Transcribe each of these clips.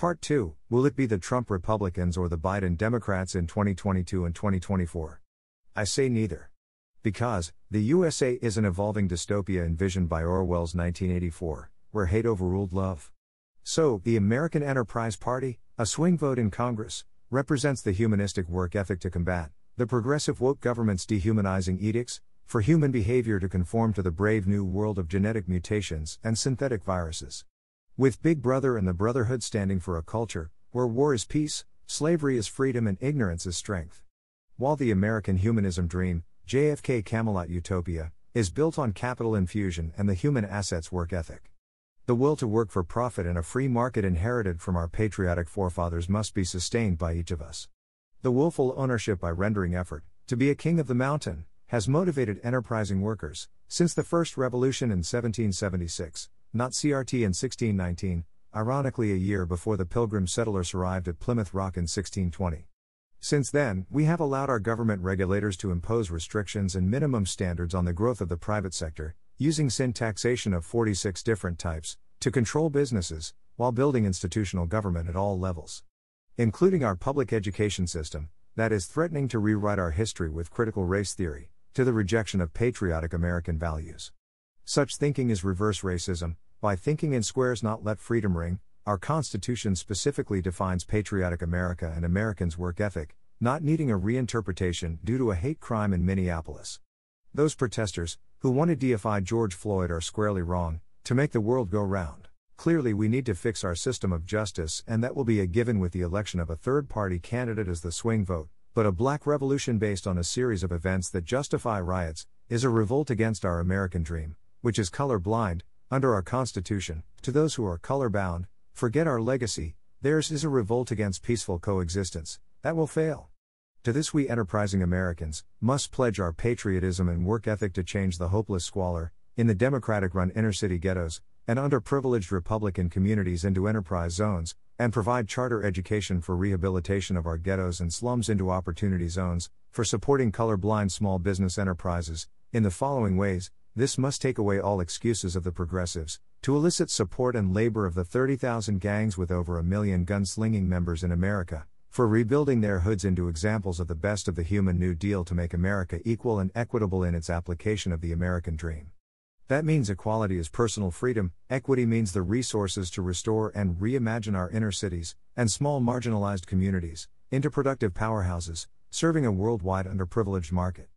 Part 2 Will it be the Trump Republicans or the Biden Democrats in 2022 and 2024? I say neither. Because, the USA is an evolving dystopia envisioned by Orwell's 1984, where hate overruled love. So, the American Enterprise Party, a swing vote in Congress, represents the humanistic work ethic to combat the progressive woke government's dehumanizing edicts for human behavior to conform to the brave new world of genetic mutations and synthetic viruses. With Big Brother and the Brotherhood standing for a culture where war is peace, slavery is freedom, and ignorance is strength. While the American humanism dream, JFK Camelot Utopia, is built on capital infusion and the human assets work ethic. The will to work for profit in a free market inherited from our patriotic forefathers must be sustained by each of us. The willful ownership by rendering effort, to be a king of the mountain, has motivated enterprising workers, since the first revolution in 1776, not CRT in 1619, ironically a year before the Pilgrim settlers arrived at Plymouth Rock in 1620. Since then, we have allowed our government regulators to impose restrictions and minimum standards on the growth of the private sector, using sin taxation of 46 different types, to control businesses, while building institutional government at all levels. Including our public education system, that is threatening to rewrite our history with critical race theory, to the rejection of patriotic American values. Such thinking is reverse racism. By thinking in squares, not let freedom ring, our Constitution specifically defines patriotic America and Americans' work ethic, not needing a reinterpretation due to a hate crime in Minneapolis. Those protesters, who want to deify George Floyd, are squarely wrong, to make the world go round. Clearly, we need to fix our system of justice, and that will be a given with the election of a third party candidate as the swing vote. But a black revolution based on a series of events that justify riots is a revolt against our American dream, which is color blind, under our Constitution, to those who are color bound, forget our legacy, theirs is a revolt against peaceful coexistence, that will fail. To this, we enterprising Americans must pledge our patriotism and work ethic to change the hopeless squalor, in the Democratic run inner city ghettos, and underprivileged Republican communities into enterprise zones, and provide charter education for rehabilitation of our ghettos and slums into opportunity zones, for supporting colorblind small business enterprises, in the following ways this must take away all excuses of the progressives, to elicit support and labor of the 30,000 gangs with over a million gunslinging members in America, for rebuilding their hoods into examples of the best of the human New Deal to make America equal and equitable in its application of the American dream. That means equality is personal freedom, equity means the resources to restore and reimagine our inner cities, and small marginalized communities, into productive powerhouses, serving a worldwide underprivileged market.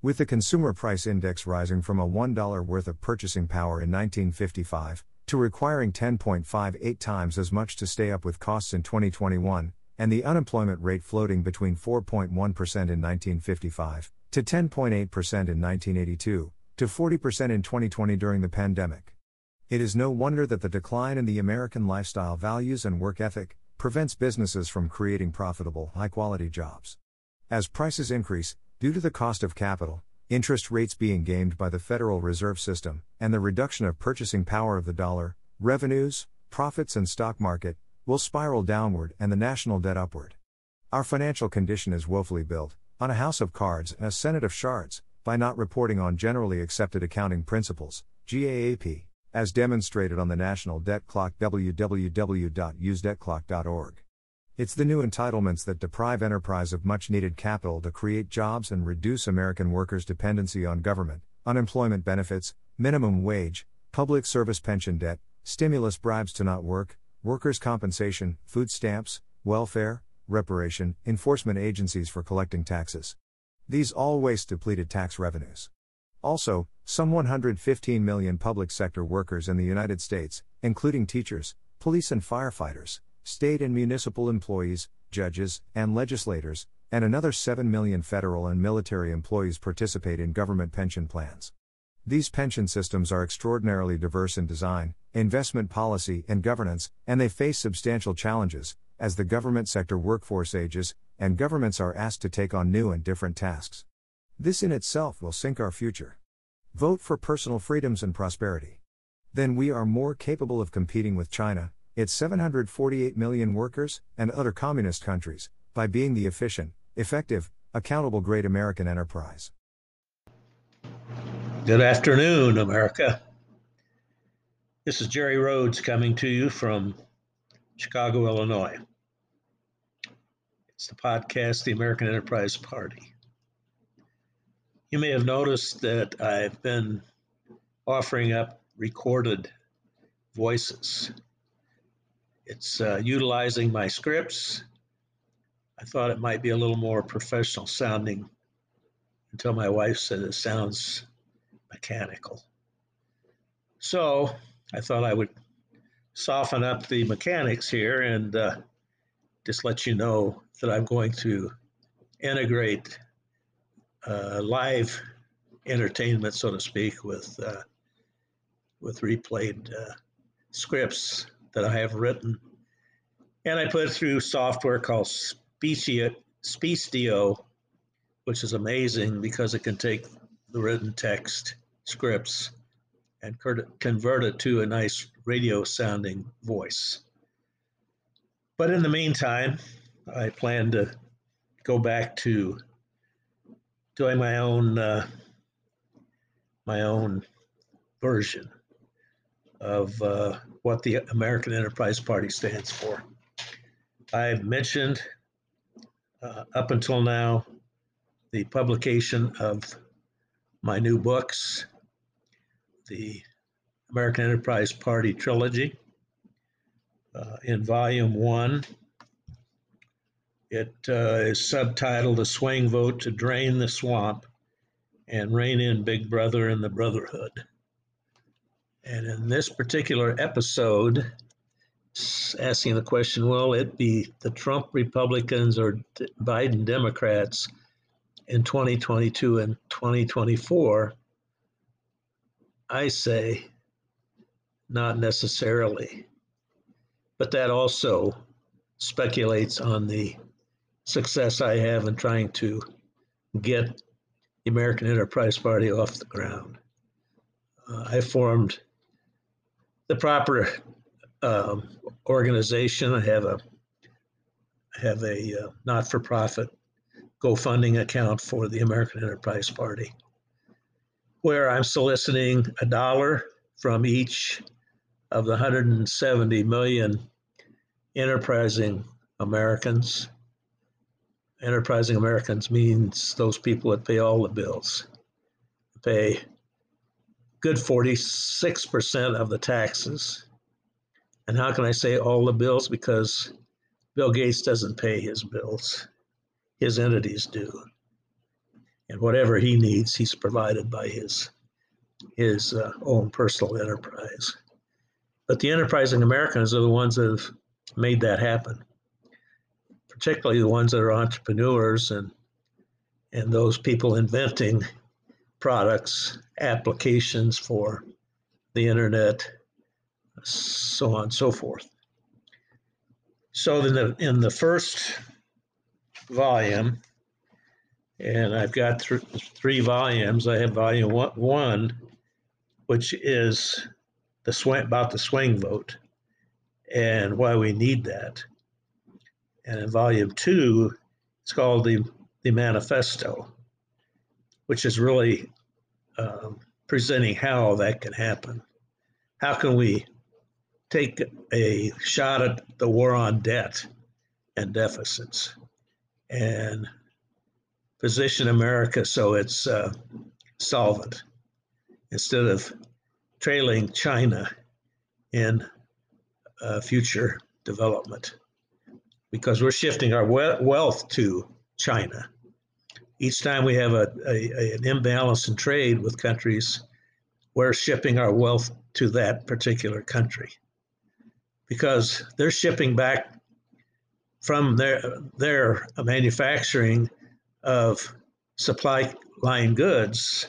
With the consumer price index rising from a $1 worth of purchasing power in 1955 to requiring 10.58 times as much to stay up with costs in 2021, and the unemployment rate floating between 4.1% in 1955 to 10.8% in 1982 to 40% in 2020 during the pandemic. It is no wonder that the decline in the American lifestyle values and work ethic prevents businesses from creating profitable, high quality jobs. As prices increase, Due to the cost of capital, interest rates being gamed by the Federal Reserve System, and the reduction of purchasing power of the dollar, revenues, profits, and stock market will spiral downward and the national debt upward. Our financial condition is woefully built on a house of cards and a senate of shards by not reporting on generally accepted accounting principles, GAAP, as demonstrated on the National Debt Clock www.usdebtclock.org. It's the new entitlements that deprive enterprise of much needed capital to create jobs and reduce American workers' dependency on government, unemployment benefits, minimum wage, public service pension debt, stimulus bribes to not work, workers' compensation, food stamps, welfare, reparation, enforcement agencies for collecting taxes. These all waste depleted tax revenues. Also, some 115 million public sector workers in the United States, including teachers, police, and firefighters, state and municipal employees, judges, and legislators, and another 7 million federal and military employees participate in government pension plans. These pension systems are extraordinarily diverse in design, investment policy, and governance, and they face substantial challenges, as the government sector workforce ages, and governments are asked to take on new and different tasks. This in itself will sink our future. Vote for personal freedoms and prosperity. Then we are more capable of competing with China, its 748 million workers, and other communist countries, by being the efficient, effective, accountable great American enterprise. Good afternoon, America. This is Jerry Rhodes coming to you from Chicago, Illinois. It's the podcast, The American Enterprise Party. You may have noticed that I've been offering up recorded voices. It's uh, utilizing my scripts. I thought it might be a little more professional sounding until my wife said it sounds mechanical. So I thought I would soften up the mechanics here and uh, just let you know that I'm going to integrate uh, live entertainment, so to speak, with uh, with replayed uh, scripts that I have written, and I put it through software called Speechelo, which is amazing because it can take the written text scripts and convert it to a nice radio sounding voice. But in the meantime, I plan to go back to doing my own uh, my own version of uh, what the American Enterprise Party stands for. I've mentioned uh, up until now the publication of my new books, the American Enterprise Party trilogy. Uh, in volume one, it uh, is subtitled A Swing Vote to Drain the Swamp and Rein in Big Brother and the Brotherhood. And in this particular episode, asking the question will it be the Trump Republicans or Biden Democrats in 2022 and 2024? I say not necessarily. But that also speculates on the success I have in trying to get the American Enterprise Party off the ground. Uh, I formed the proper um, organization. I have a have a uh, not-for-profit GoFunding account for the American Enterprise Party, where I'm soliciting a dollar from each of the 170 million enterprising Americans enterprising Americans means those people that pay all the bills, pay good 46% of the taxes. And how can I say all the bills? Because Bill Gates doesn't pay his bills, his entities do. And whatever he needs, he's provided by his, his uh, own personal enterprise. But the enterprising Americans are the ones that have made that happen particularly the ones that are entrepreneurs and and those people inventing products, applications for the internet, so on and so forth. So in the in the first volume, and I've got th- three volumes. I have volume one, one, which is the swing about the swing vote and why we need that. And in volume two, it's called the, the Manifesto, which is really um, presenting how that can happen. How can we take a shot at the war on debt and deficits and position America so it's uh, solvent instead of trailing China in uh, future development? because we're shifting our wealth to China. Each time we have a, a, an imbalance in trade with countries, we're shipping our wealth to that particular country. Because they're shipping back from their their manufacturing of supply line goods.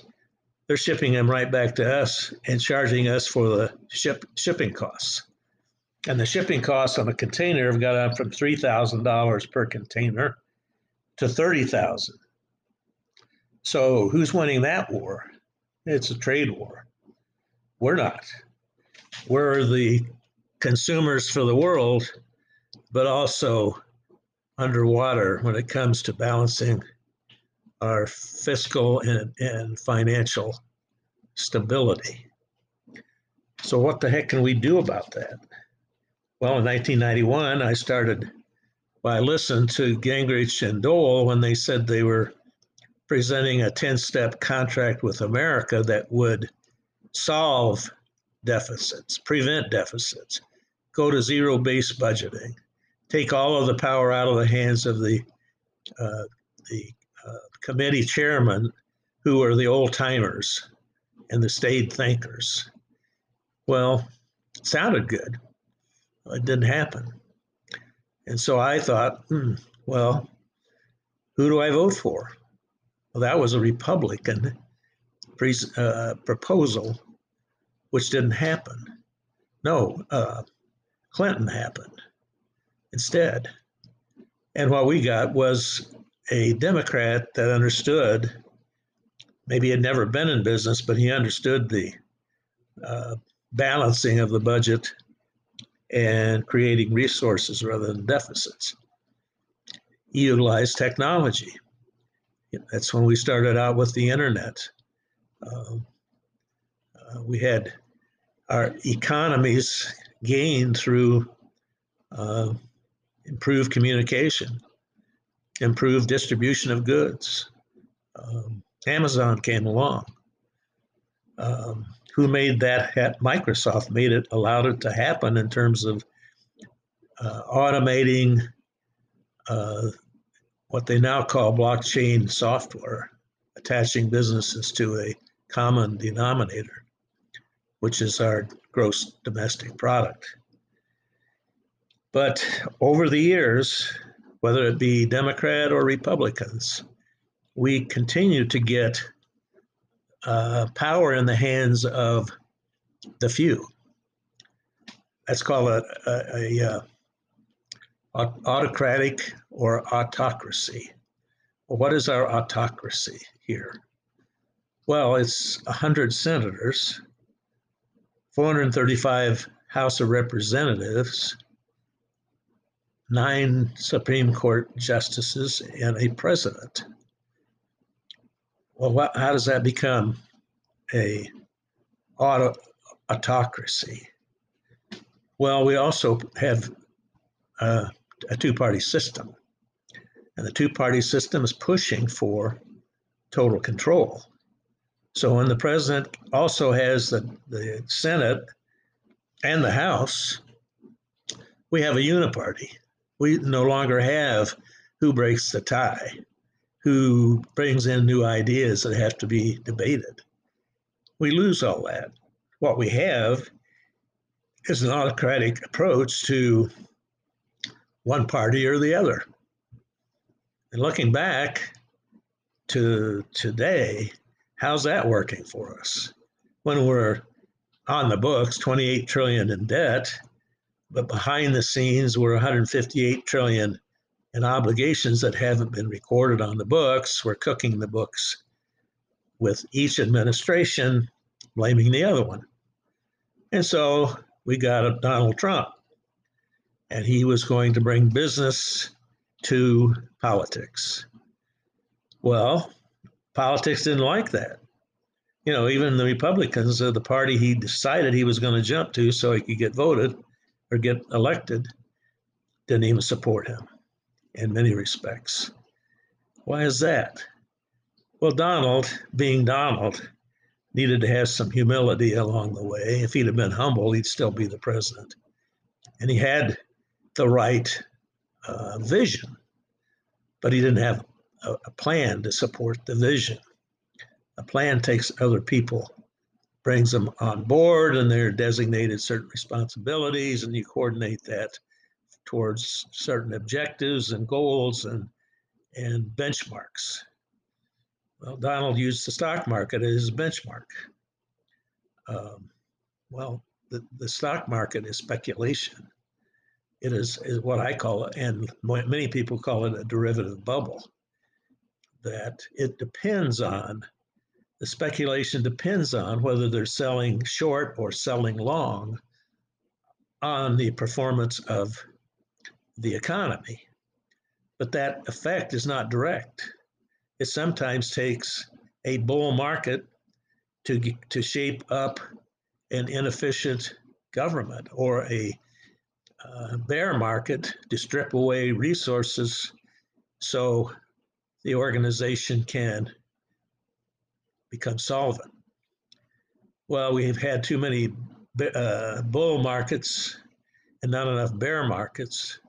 They're shipping them right back to us and charging us for the ship shipping costs. And the shipping costs on a container have gone up from $3,000 per container to 30,000. So who's winning that war? It's a trade war. We're not. We're the consumers for the world, but also underwater when it comes to balancing our fiscal and, and financial stability. So, what the heck can we do about that? Well, in 1991, I started, well, I listened to Gingrich and Dole when they said they were presenting a 10 step contract with America that would solve deficits, prevent deficits, go to zero based budgeting, take all of the power out of the hands of the, uh, the uh, committee chairman who are the old timers and the staid thinkers. Well, sounded good. It didn't happen. And so I thought, hmm, well, who do I vote for? Well, that was a Republican pre- uh, proposal, which didn't happen. No, uh, Clinton happened instead. And what we got was a Democrat that understood, maybe had never been in business, but he understood the uh, balancing of the budget and creating resources rather than deficits. He utilized technology. That's when we started out with the internet. Uh, uh, we had our economies gained through uh, improved communication, improved distribution of goods. Um, Amazon came along. Um, who made that? Microsoft made it, allowed it to happen in terms of uh, automating uh, what they now call blockchain software, attaching businesses to a common denominator, which is our gross domestic product. But over the years, whether it be Democrat or Republicans, we continue to get uh, power in the hands of the few. That's called a, a, a, uh, autocratic or autocracy. Well, what is our autocracy here? Well, it's 100 senators, 435 House of Representatives, nine Supreme Court justices, and a president. Well, how does that become a auto, autocracy? Well, we also have uh, a two-party system, and the two-party system is pushing for total control. So when the president also has the, the Senate and the House, we have a uniparty. We no longer have who breaks the tie who brings in new ideas that have to be debated. We lose all that. What we have is an autocratic approach to one party or the other. And looking back to today, how's that working for us? When we're on the books, 28 trillion in debt, but behind the scenes, we're 158 trillion in obligations that haven't been recorded on the books. We're cooking the books with each administration blaming the other one. And so we got Donald Trump, and he was going to bring business to politics. Well, politics didn't like that. You know, even the Republicans, uh, the party he decided he was going to jump to so he could get voted or get elected, didn't even support him in many respects. Why is that? Well, Donald, being Donald, needed to have some humility along the way. If he'd have been humble, he'd still be the president. And he had the right uh, vision, but he didn't have a, a plan to support the vision. A plan takes other people, brings them on board, and they're designated certain responsibilities, and you coordinate that towards certain objectives and goals and, and benchmarks. Well, Donald used the stock market as his benchmark. Um, well, the, the stock market is speculation. It is, is what I call and many people call it a derivative bubble. That it depends on, the speculation depends on whether they're selling short or selling long on the performance of the economy. But that effect is not direct. It sometimes takes a bull market to, to shape up an inefficient government or a, uh, bear market to strip away resources so the organization can become solvent. Well, we've had too many uh, bull markets and not enough bear markets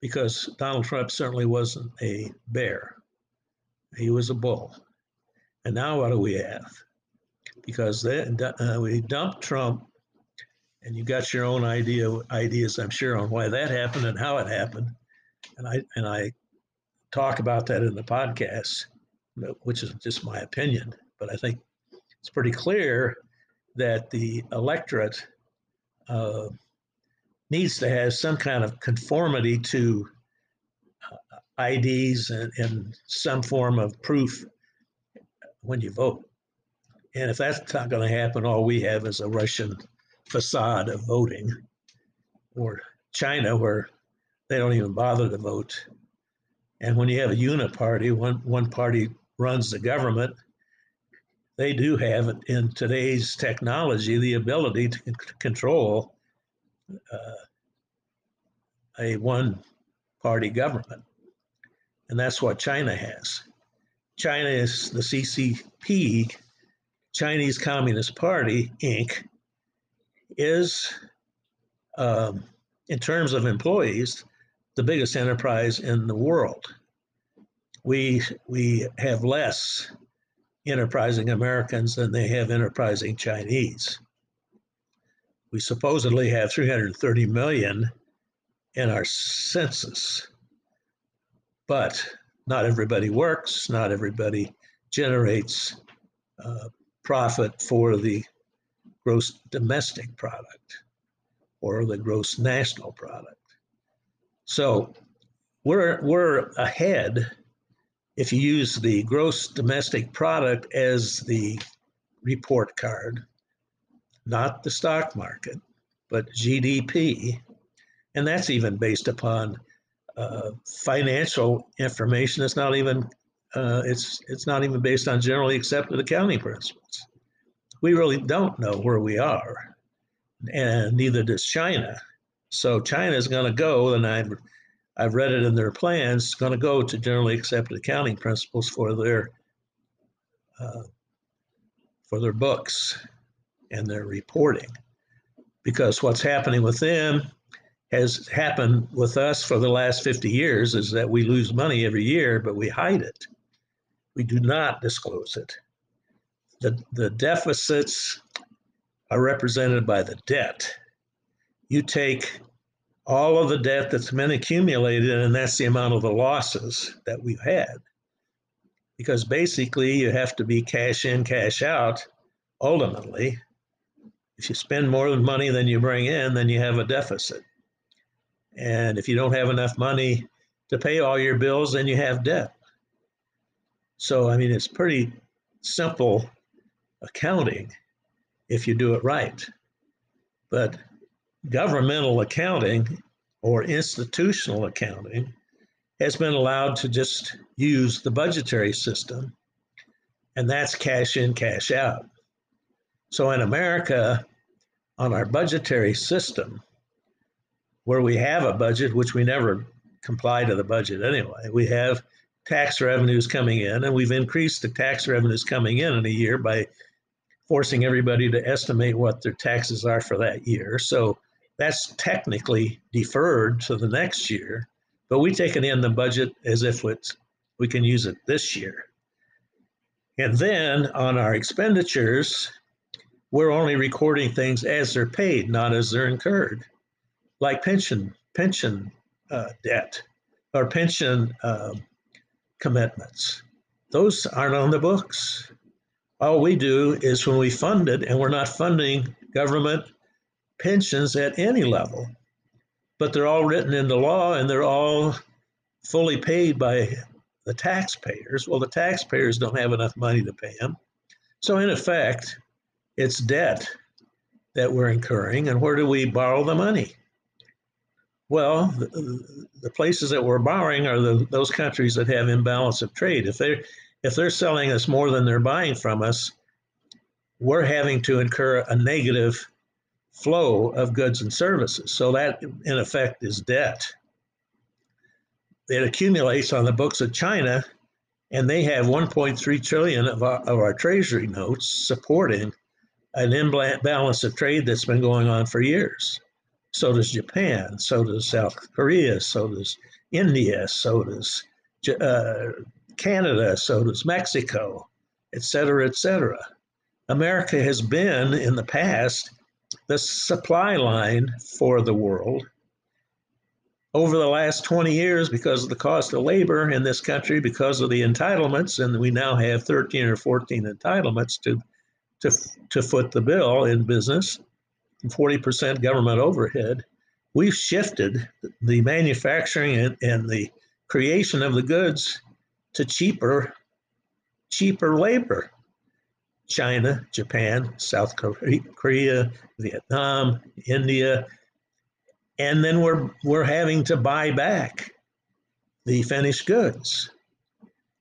because Donald Trump certainly wasn't a bear. He was a bull. And now what do we have? Because they, uh, we dumped Trump, and you got your own idea ideas, I'm sure, on why that happened and how it happened. And I and I talk about that in the podcast, which is just my opinion. But I think it's pretty clear that the electorate uh, needs to have some kind of conformity to uh, IDs and, and some form of proof when you vote. And if that's not going to happen, all we have is a Russian facade of voting, or China, where they don't even bother to vote. And when you have a uniparty, one, one party runs the government, they do have in today's technology the ability to control uh, a one party government. And that's what China has. China is the CCP, Chinese Communist Party, Inc., is, um, in terms of employees, the biggest enterprise in the world. We, we have less enterprising Americans than they have enterprising Chinese. We supposedly have 330 million in our census, but not everybody works, not everybody generates uh, profit for the gross domestic product or the gross national product. So we're, we're ahead if you use the gross domestic product as the report card, not the stock market, but GDP, and that's even based upon uh, financial information. It's not even uh, it's it's not even based on generally accepted accounting principles. We really don't know where we are, and neither does China. So China is going to go, and I've I've read it in their plans, going to go to generally accepted accounting principles for their uh, for their books and their reporting, because what's happening with them has happened with us for the last 50 years is that we lose money every year, but we hide it. We do not disclose it. The, the deficits are represented by the debt. You take all of the debt that's been accumulated, and that's the amount of the losses that we've had. Because basically, you have to be cash in, cash out ultimately. If you spend more money than you bring in, then you have a deficit. And if you don't have enough money to pay all your bills, then you have debt. So, I mean, it's pretty simple accounting if you do it right. But governmental accounting or institutional accounting has been allowed to just use the budgetary system, and that's cash in, cash out. So in America, on our budgetary system, where we have a budget, which we never comply to the budget anyway, we have tax revenues coming in, and we've increased the tax revenues coming in in a year by forcing everybody to estimate what their taxes are for that year. So that's technically deferred to the next year, but we take it in the budget as if it's, we can use it this year. And then on our expenditures, we're only recording things as they're paid, not as they're incurred, like pension pension uh, debt or pension uh, commitments. Those aren't on the books. All we do is when we fund it, and we're not funding government pensions at any level, but they're all written into law and they're all fully paid by the taxpayers. Well, the taxpayers don't have enough money to pay them. So, in effect, it's debt that we're incurring. And where do we borrow the money? Well, the, the places that we're borrowing are the, those countries that have imbalance of trade. If they're if they're selling us more than they're buying from us, we're having to incur a negative flow of goods and services. So that, in effect, is debt. It accumulates on the books of China, and they have 1.3 trillion of our, of our treasury notes supporting an imbalance of trade that's been going on for years. So does Japan, so does South Korea, so does India, so does uh, Canada, so does Mexico, et cetera, et cetera. America has been in the past the supply line for the world. Over the last 20 years, because of the cost of labor in this country, because of the entitlements, and we now have 13 or 14 entitlements to, to, to foot the bill in business, 40% government overhead, we've shifted the manufacturing and, and the creation of the goods to cheaper, cheaper labor. China, Japan, South Korea, Vietnam, India, and then we're we're having to buy back the finished goods,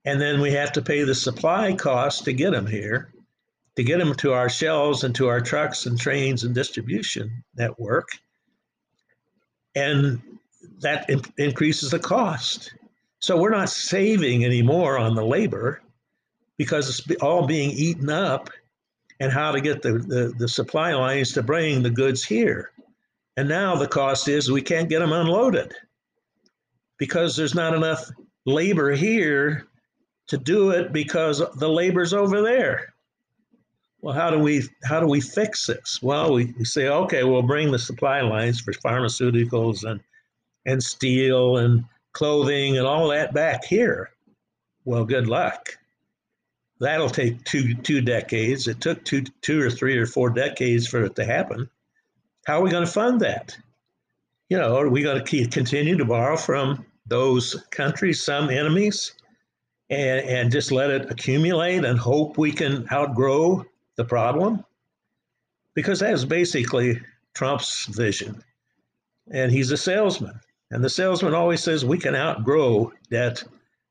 and then we have to pay the supply cost to get them here, to get them to our shelves and to our trucks and trains and distribution network, and that in- increases the cost. So we're not saving anymore on the labor because it's all being eaten up and how to get the, the, the supply lines to bring the goods here. And now the cost is we can't get them unloaded because there's not enough labor here to do it because the labor's over there. Well, how do we how do we fix this? Well, we, we say, okay, we'll bring the supply lines for pharmaceuticals and and steel and clothing and all that back here. Well, good luck that'll take two two decades. It took two two or three or four decades for it to happen. How are we going to fund that? You know, are we going to keep, continue to borrow from those countries, some enemies, and and just let it accumulate and hope we can outgrow the problem? Because that's basically Trump's vision, and he's a salesman. And the salesman always says we can outgrow debt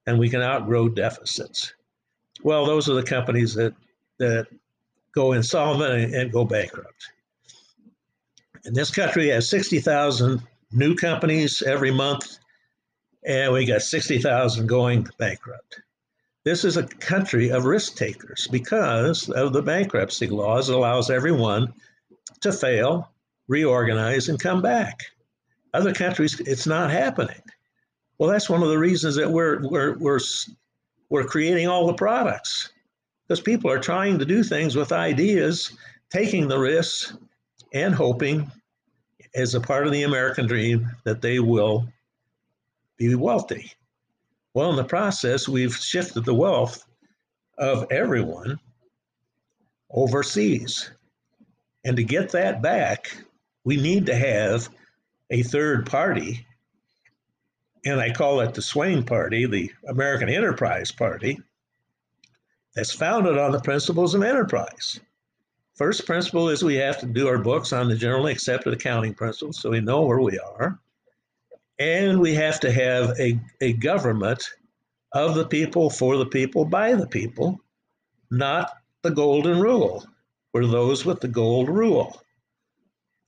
and we can outgrow deficits. Well, those are the companies that that go insolvent and, and go bankrupt. And this country has 60,000 new companies every month, and we got 60,000 going bankrupt. This is a country of risk takers because of the bankruptcy laws that allows everyone to fail, reorganize, and come back. Other countries, it's not happening. Well, that's one of the reasons that we're, we're, we're we're creating all the products because people are trying to do things with ideas, taking the risks, and hoping, as a part of the American dream, that they will be wealthy. Well, in the process, we've shifted the wealth of everyone overseas. And to get that back, we need to have a third party and I call it the Swain Party, the American Enterprise Party, that's founded on the principles of enterprise. First principle is we have to do our books on the generally accepted accounting principles so we know where we are. And we have to have a, a government of the people, for the people, by the people, not the golden rule, or those with the gold rule.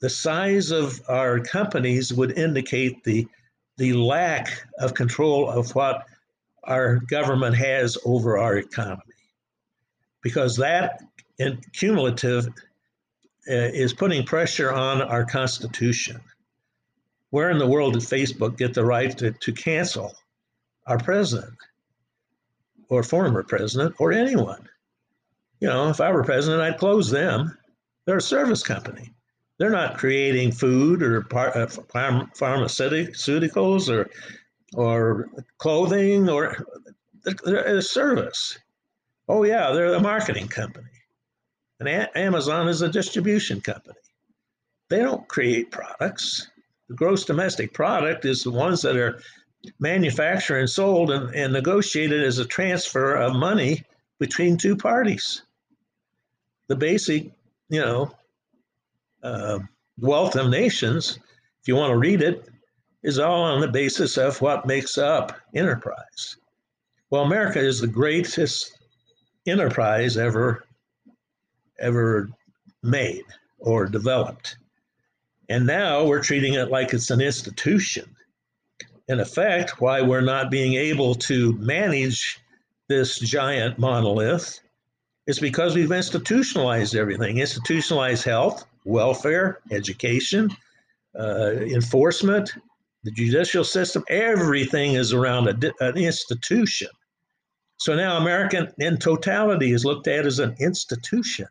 The size of our companies would indicate the the lack of control of what our government has over our economy. Because that in cumulative uh, is putting pressure on our Constitution. Where in the world did Facebook get the right to, to cancel our president or former president or anyone? You know, if I were president, I'd close them. They're a service company. They're not creating food or uh, pharmaceuticals or or clothing or a service. Oh yeah, they're a marketing company, and a- Amazon is a distribution company. They don't create products. The gross domestic product is the ones that are manufactured and sold and, and negotiated as a transfer of money between two parties. The basic, you know, uh, Wealth of Nations, if you want to read it, is all on the basis of what makes up enterprise. Well, America is the greatest enterprise ever ever made or developed. And now we're treating it like it's an institution. In effect, why we're not being able to manage this giant monolith is because we've institutionalized everything institutionalized health, welfare, education, uh, enforcement, the judicial system, everything is around a, an institution. So now American in totality is looked at as an institution.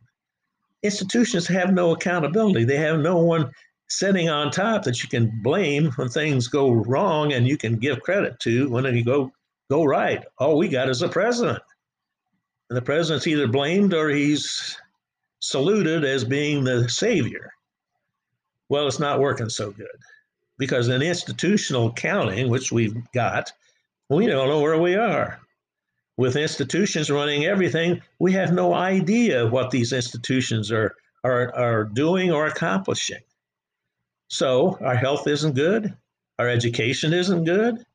Institutions have no accountability. They have no one sitting on top that you can blame when things go wrong and you can give credit to when they go go right. All we got is a president. And the president's either blamed or he's saluted as being the savior. Well, it's not working so good because in institutional counting, which we've got, we don't know where we are. With institutions running everything, we have no idea what these institutions are, are, are doing or accomplishing. So our health isn't good, our education isn't good.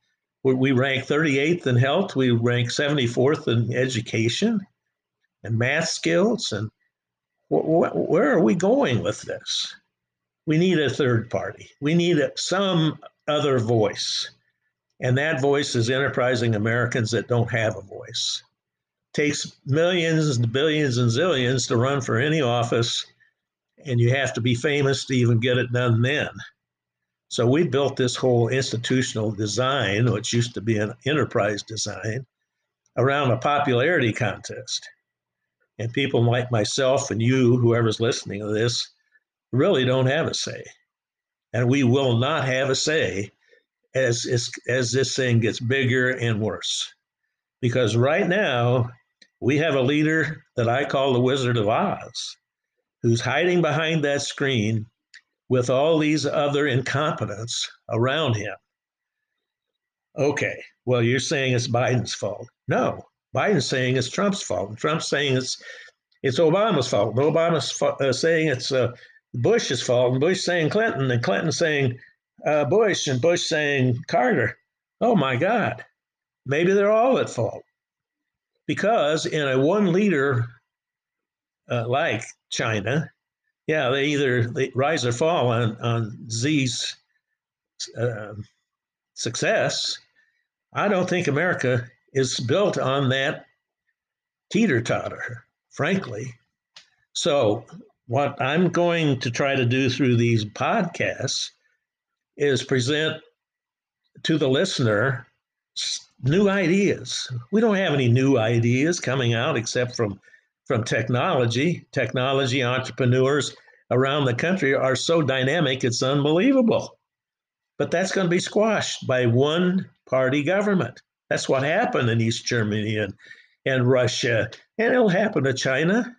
We rank 38th in health, we rank 74th in education and math skills. And where are we going with this? we need a third party. We need some other voice. And that voice is enterprising Americans that don't have a voice. takes millions and billions and zillions to run for any office, and you have to be famous to even get it done then. So we built this whole institutional design, which used to be an enterprise design, around a popularity contest. And people like myself and you, whoever's listening to this, really don't have a say. And we will not have a say as, as, as this thing gets bigger and worse. Because right now, we have a leader that I call the Wizard of Oz, who's hiding behind that screen with all these other incompetents around him. Okay, well, you're saying it's Biden's fault. No, Biden's saying it's Trump's fault. Trump's saying it's it's Obama's fault. Obama's uh, saying it's uh, Bush's fault, and Bush saying Clinton, and Clinton saying uh, Bush, and Bush saying Carter. Oh my God, maybe they're all at fault. Because in a one leader uh, like China, yeah, they either they rise or fall on, on Xi's uh, success. I don't think America is built on that teeter totter, frankly. So what I'm going to try to do through these podcasts is present to the listener new ideas. We don't have any new ideas coming out except from from technology. Technology entrepreneurs around the country are so dynamic it's unbelievable. But that's going to be squashed by one party government. That's what happened in East Germany and, and Russia. And it'll happen to China.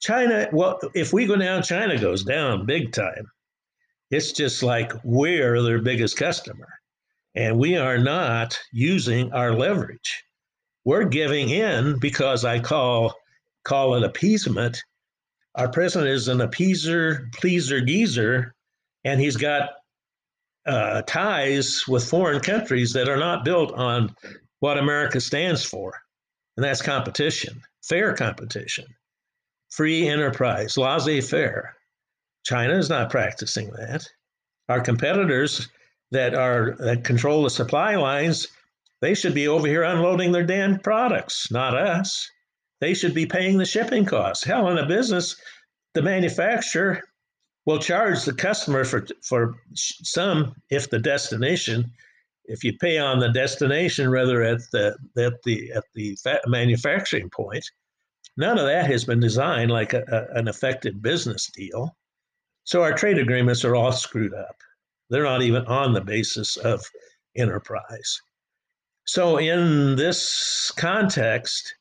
China, well, if we go down, China goes down big time. It's just like we're their biggest customer. And we are not using our leverage. We're giving in because I call call it appeasement. Our president is an appeaser, pleaser, geezer, and he's got uh, ties with foreign countries that are not built on what America stands for, and that's competition, fair competition free enterprise, laissez faire. China is not practicing that. Our competitors that are that control the supply lines, they should be over here unloading their damn products, not us. They should be paying the shipping costs. Hell, in a business, the manufacturer will charge the customer for for some if the destination if you pay on the destination rather at the at the at the manufacturing point None of that has been designed like a, a, an effective business deal. So our trade agreements are all screwed up. They're not even on the basis of enterprise. So, in this context,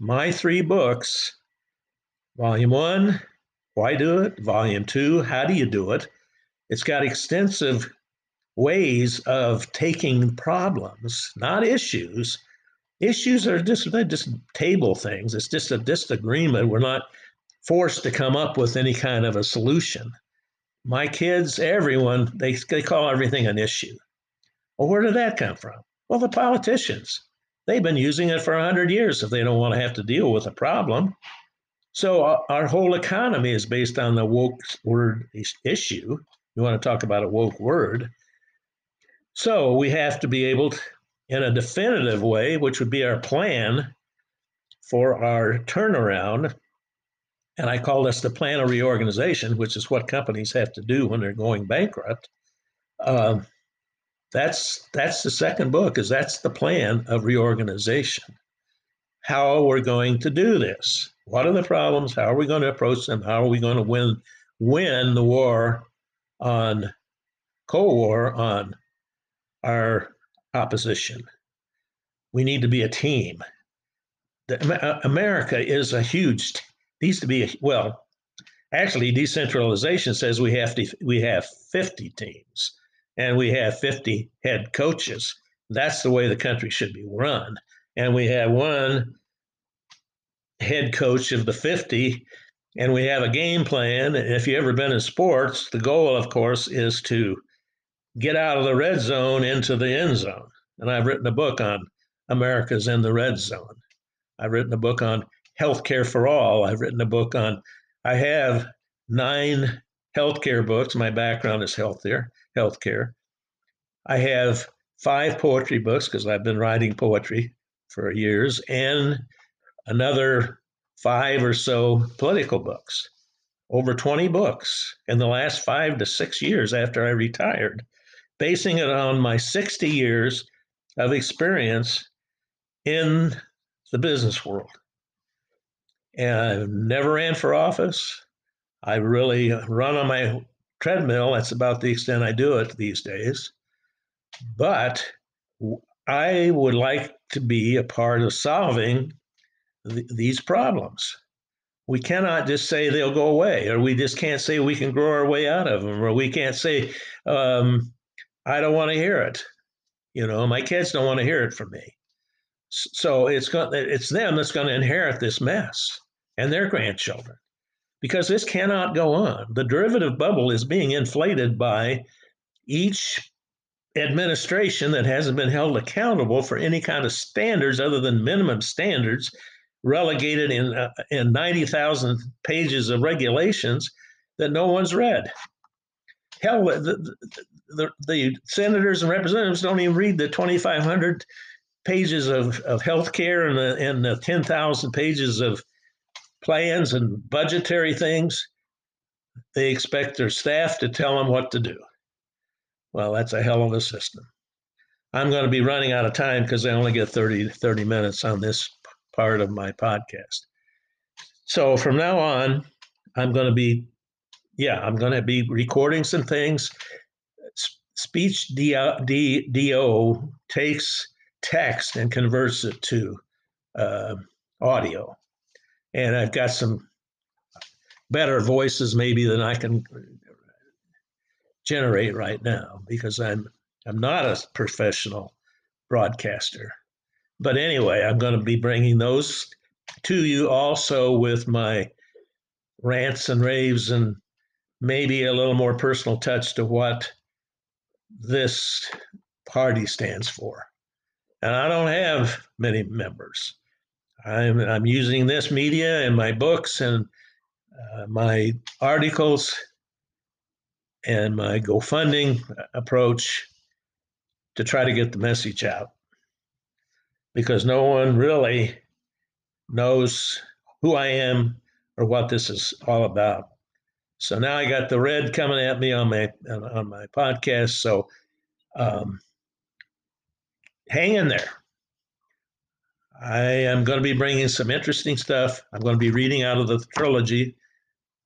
my three books Volume one, Why Do It? Volume two, How Do You Do It? It's got extensive ways of taking problems, not issues, issues are just they're just table things. It's just a disagreement. We're not forced to come up with any kind of a solution. My kids, everyone, they, they call everything an issue. Well, where did that come from? Well, the politicians. They've been using it for 100 years if they don't want to have to deal with a problem. So our, our whole economy is based on the woke word issue. You want to talk about a woke word. So we have to be able to, in a definitive way, which would be our plan for our turnaround. And I call this the plan of reorganization, which is what companies have to do when they're going bankrupt. Uh, that's that's the second book. Is that's the plan of reorganization. How we're going to do this? What are the problems? How are we going to approach them? How are we going to win win the war on Cold War on our opposition? We need to be a team. The, uh, America is a huge needs to be a, well. Actually, decentralization says we have to we have 50 teams and we have 50 head coaches. That's the way the country should be run. And we have one head coach of the 50, and we have a game plan. If you've ever been in sports, the goal, of course, is to get out of the red zone into the end zone. And I've written a book on America's in the red zone. I've written a book on healthcare for all. I've written a book on, I have nine healthcare books. My background is healthcare. Healthcare. I have five poetry books because I've been writing poetry for years, and another five or so political books. Over 20 books in the last five to six years after I retired, basing it on my 60 years of experience in the business world. And I never ran for office. I really run on my treadmill. That's about the extent I do it these days. But I would like to be a part of solving th- these problems. We cannot just say they'll go away, or we just can't say we can grow our way out of them, or we can't say, um, I don't want to hear it. You know, my kids don't want to hear it from me. So it's going it's them that's going to inherit this mess and their grandchildren because this cannot go on. The derivative bubble is being inflated by each administration that hasn't been held accountable for any kind of standards other than minimum standards relegated in uh, in 90,000 pages of regulations that no one's read. Hell, the, the, senators and representatives don't even read the 2,500 pages of, of health care and the, and the 10,000 pages of plans and budgetary things. They expect their staff to tell them what to do. Well, that's a hell of a system. I'm going to be running out of time because I only get 30, 30 minutes on this part of my podcast. So from now on, I'm going to be, yeah, I'm going to be recording some things. Speechelo, takes text and converts it to uh, audio. And I've got some better voices maybe than I can generate right now because I'm I'm not a professional broadcaster. But anyway, I'm going to be bringing those to you also with my rants and raves and maybe a little more personal touch to what this party stands for. And I don't have many members. I'm, I'm using this media and my books and uh, my articles and my GoFunding approach to try to get the message out because no one really knows who I am or what this is all about. So now I got the red coming at me on my on my podcast. So um, hang in there. I am going to be bringing some interesting stuff. I'm going to be reading out of the trilogy,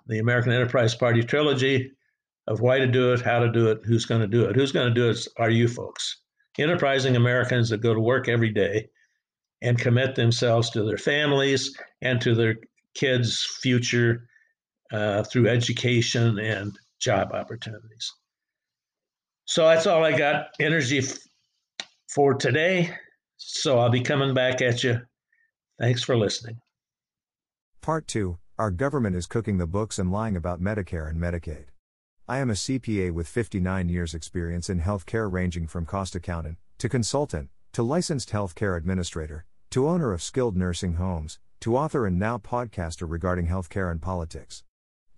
the American Enterprise Party trilogy of why to do it, how to do it, who's going to do it. Who's going to do it are you folks, enterprising Americans that go to work every day and commit themselves to their families and to their kids' future uh, through education and job opportunities. So that's all I got energy f- for today. So I'll be coming back at you. Thanks for listening. Part 2 Our government is cooking the books and lying about Medicare and Medicaid. I am a CPA with 59 years' experience in healthcare, ranging from cost accountant, to consultant, to licensed healthcare administrator, to owner of skilled nursing homes, to author and now podcaster regarding healthcare and politics.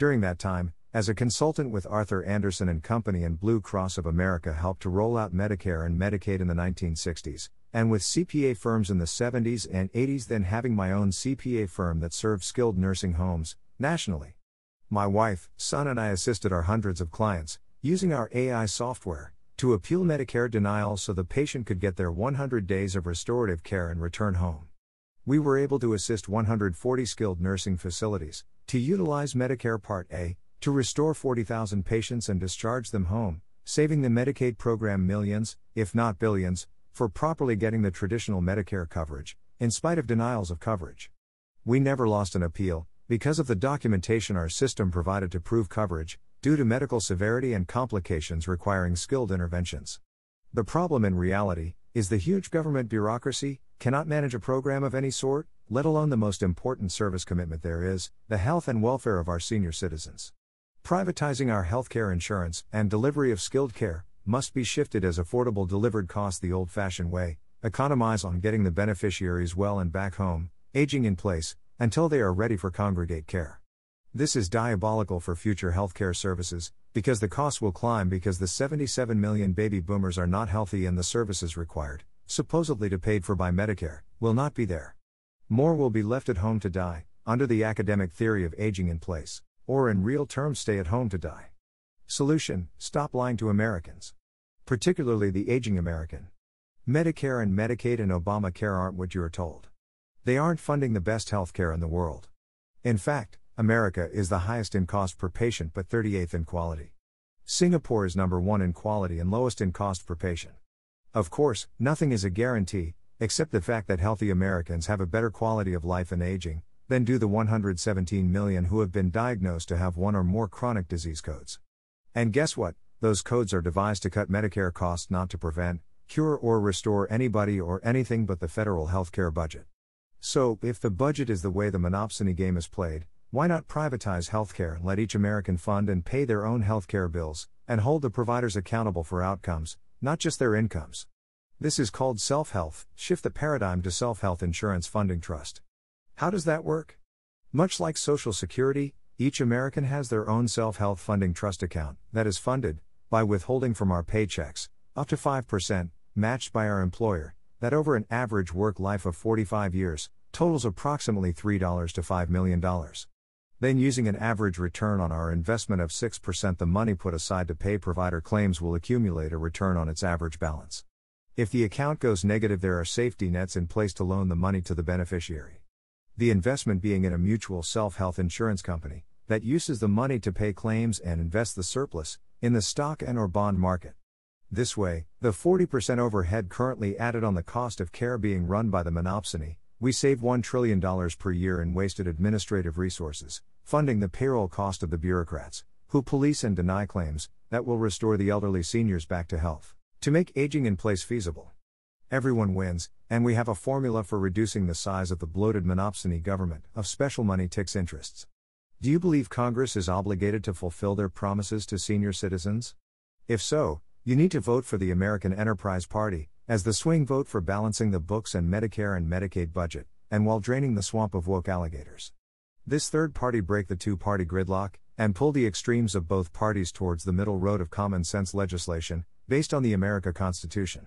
During that time, as a consultant with Arthur Andersen and Company and Blue Cross of America helped to roll out Medicare and Medicaid in the 1960s, and with CPA firms in the 70s and 80s, then having my own CPA firm that served skilled nursing homes nationally. My wife, son, and I assisted our hundreds of clients, using our AI software, to appeal Medicare denial so the patient could get their 100 days of restorative care and return home. We were able to assist 140 skilled nursing facilities to utilize Medicare Part A to restore 40,000 patients and discharge them home, saving the Medicaid program millions, if not billions, for properly getting the traditional Medicare coverage, in spite of denials of coverage. We never lost an appeal, because of the documentation our system provided to prove coverage, due to medical severity and complications requiring skilled interventions. The problem in reality is the huge government bureaucracy cannot manage a program of any sort, let alone the most important service commitment there is the health and welfare of our senior citizens. Privatizing our healthcare insurance and delivery of skilled care must be shifted as affordable delivered costs the old fashioned way, economize on getting the beneficiaries well and back home, aging in place, until they are ready for congregate care. This is diabolical for future healthcare services, because the costs will climb because the 77 million baby boomers are not healthy and the services required, supposedly to paid for by Medicare, will not be there. More will be left at home to die, under the academic theory of aging in place, or in real terms stay at home to die. Solution Stop lying to Americans. Particularly the aging American. Medicare and Medicaid and Obamacare aren't what you are told. They aren't funding the best healthcare in the world. In fact, America is the highest in cost per patient but 38th in quality. Singapore is number one in quality and lowest in cost per patient. Of course, nothing is a guarantee, except the fact that healthy Americans have a better quality of life and aging than do the 117 million who have been diagnosed to have one or more chronic disease codes. And guess what? Those codes are devised to cut Medicare costs, not to prevent, cure, or restore anybody or anything but the federal healthcare budget. So, if the budget is the way the monopsony game is played, why not privatize healthcare and let each American fund and pay their own healthcare bills, and hold the providers accountable for outcomes, not just their incomes? This is called self health, shift the paradigm to self health insurance funding trust. How does that work? Much like Social Security, each American has their own self health funding trust account that is funded, by withholding from our paychecks, up to 5%, matched by our employer, that over an average work life of 45 years, totals approximately $3 to $5 million. Then, using an average return on our investment of 6%, the money put aside to pay provider claims will accumulate a return on its average balance. If the account goes negative, there are safety nets in place to loan the money to the beneficiary. The investment being in a mutual self health insurance company, that uses the money to pay claims and invest the surplus in the stock and or bond market. This way, the 40% overhead currently added on the cost of care being run by the monopsony, we save $1 trillion per year in wasted administrative resources, funding the payroll cost of the bureaucrats, who police and deny claims, that will restore the elderly seniors back to health, to make aging in place feasible. Everyone wins, and we have a formula for reducing the size of the bloated monopsony government of special money ticks interests. Do you believe Congress is obligated to fulfill their promises to senior citizens? If so, you need to vote for the American Enterprise Party, as the swing vote for balancing the books and Medicare and Medicaid budget, and while draining the swamp of woke alligators. This third party break the two party gridlock, and pull the extremes of both parties towards the middle road of common sense legislation, based on the America Constitution.